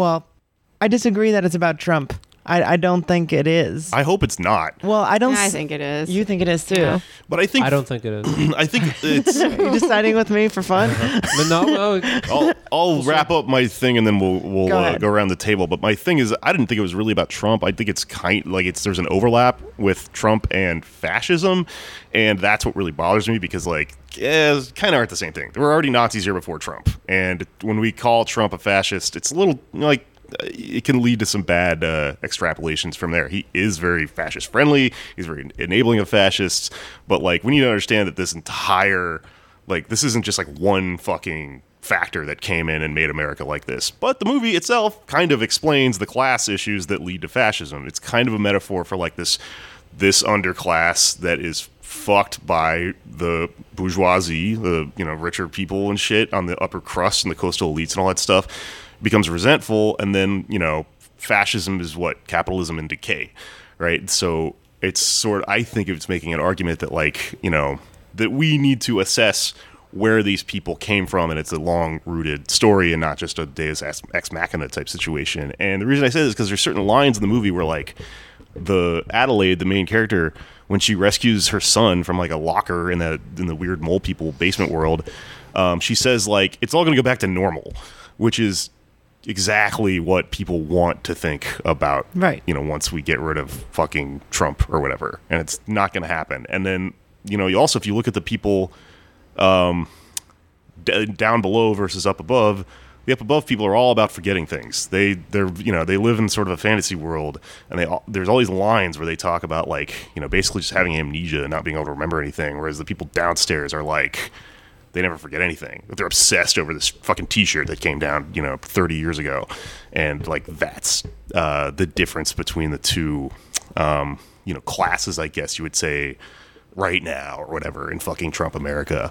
Well, I disagree that it's about Trump. I, I don't think it is. I hope it's not, well, I don't. I s- think it is. you think it is too. Yeah. but I think I don't think it is. I think it's. Are you deciding with me for fun? but no, no. I'll, I'll wrap up my thing and then we'll we'll Go uh, go around the table. But my thing is, I didn't think it was really about Trump. I think it's kind like it's there's an overlap with Trump and fascism, and that's what really bothers me because like yeah, kind of aren't the same thing. There were already Nazis here before Trump, and when we call Trump a fascist, it's a little like it can lead to some bad uh, extrapolations from there. He is very fascist friendly. He's very enabling of fascists, but like we need to understand that this entire like this isn't just like one fucking factor that came in and made America like this. But the movie itself kind of explains the class issues that lead to fascism. It's kind of a metaphor for like this this underclass that is fucked by the bourgeoisie, the you know richer people and shit on the upper crust and the coastal elites and all that stuff becomes resentful and then, you know, fascism is what capitalism in decay, right? So it's sort I think it's making an argument that like, you know, that we need to assess where these people came from, and it's a long rooted story and not just a Deus ex ex machina type situation. And the reason I say this is because there's certain lines in the movie where like the Adelaide, the main character, when she rescues her son from like a locker in the in the weird mole people basement world, um, she says like it's all going to go back to normal, which is exactly what people want to think about Right. you know once we get rid of fucking Trump or whatever. And it's not going to happen. And then you know you also if you look at the people um d- down below versus up above the up above people are all about forgetting things. They they're you know they live in sort of a fantasy world and they all, there's all these lines where they talk about like you know basically just having amnesia and not being able to remember anything whereas the people downstairs are like they never forget anything. They're obsessed over this fucking T-shirt that came down, you know, 30 years ago, and like that's uh, the difference between the two, um, you know, classes, I guess you would say, right now or whatever in fucking Trump America.